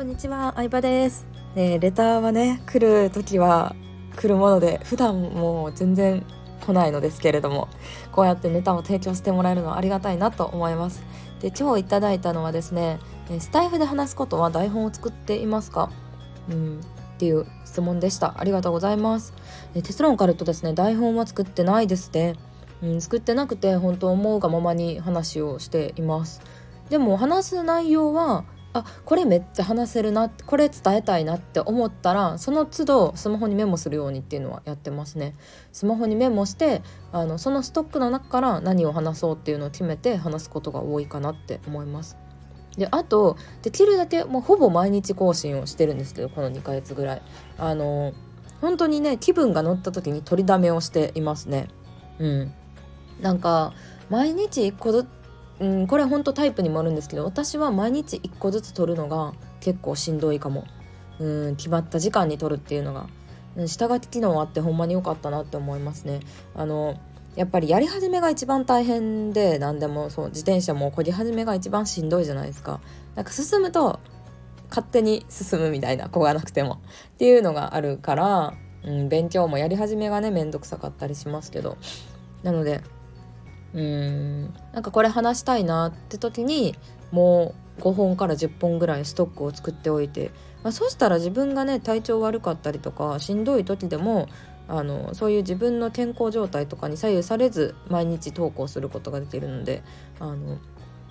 こんにちは、相葉です。ね、レターはね、来る時は来るもので、普段もう全然来ないのですけれども、こうやってネタを提供してもらえるのはありがたいなと思います。で、今日いただいたのはですね、スタイフで話すことは台本を作っていますか？うん、っていう質問でした。ありがとうございます。結論から言うとですね、台本は作ってないですね。うん、作ってなくて本当思うがままに話をしています。でも話す内容はあこれめっちゃ話せるなこれ伝えたいなって思ったらその都度スマホにメモするようにっていうのはやってますね。スマホにメモしてあのそのストックの中から何を話そうっていうのを決めて話すことが多いかなって思います。であとできるだけもうほぼ毎日更新をしてるんですけどこの2ヶ月ぐらい。あの本当にね気分が乗った時に取りだめをしていますね。うん。なんか毎日1個ずつうん、これほんとタイプにもあるんですけど私は毎日1個ずつ取るのが結構しんどいかも。うん決まった時間に取るっていうのが。下書き機能あってほんまに良かったなって思いますね。あのやっぱりやり始めが一番大変で何でもそう自転車もこぎ始めが一番しんどいじゃないですか。なんか進むと勝手に進むみたいな子がなくても。っていうのがあるから、うん、勉強もやり始めがねめんどくさかったりしますけど。なのでうんなんかこれ話したいなって時にもう5本から10本ぐらいストックを作っておいて、まあ、そしたら自分がね体調悪かったりとかしんどい時でもあのそういう自分の健康状態とかに左右されず毎日投稿することができるのであの、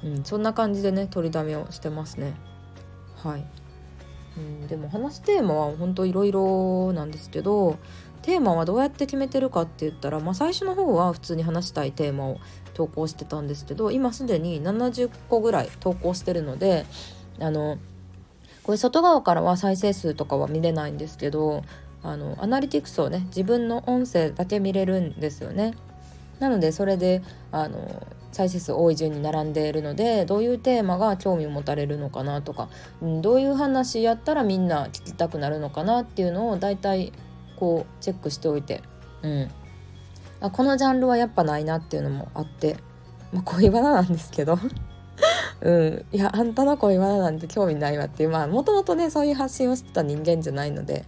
うん、そんな感じでね取りだめをしてますね。はい、うん、でも話テーマは本当いろいろなんですけどテーマはどうやって決めてるかって言ったら、まあ、最初の方は普通に話したいテーマを投稿してたんですけど今すでに70個ぐらい投稿してるのであのこれ外側からは再生数とかは見れないんですけどあのアナリティクスをね自分の音声だけ見れるんですよね。なのでそれであの再生数多い順に並んでいるのでどういうテーマが興味を持たれるのかなとか、うん、どういう話やったらみんな聞きたくなるのかなっていうのを大体こうチェックしておいて、うん、あこのジャンルはやっぱないなっていうのもあって、まあ、恋バナなんですけど。うん、いやあんたの恋バナなんて興味ないわっていう。まあもともとねそういう発信をしてた人間じゃないので、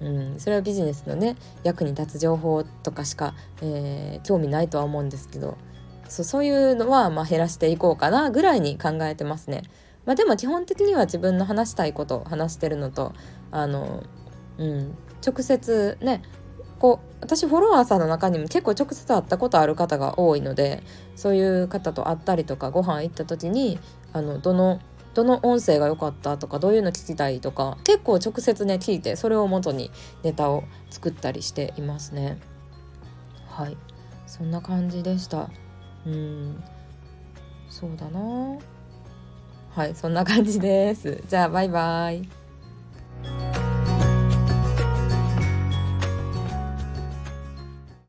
うん、それはビジネスのね役に立つ情報とかしか、えー、興味ないとは思うんですけど。そうそういうのはまあ減らしていこうかなぐらいに考えてますね。まあ、でも基本的には自分の話したいことを話してるのとあの、うん、直接ねこう私フォロワーさんの中にも結構直接会ったことある方が多いのでそういう方と会ったりとかご飯行った時にあのどのどの音声が良かったとかどういうの聞きたいとか結構直接ね聞いてそれを元にネタを作ったりしていますね。はい。そんな感じでした。うん。そうだな。はいそんな感じです。じゃあバイバイ。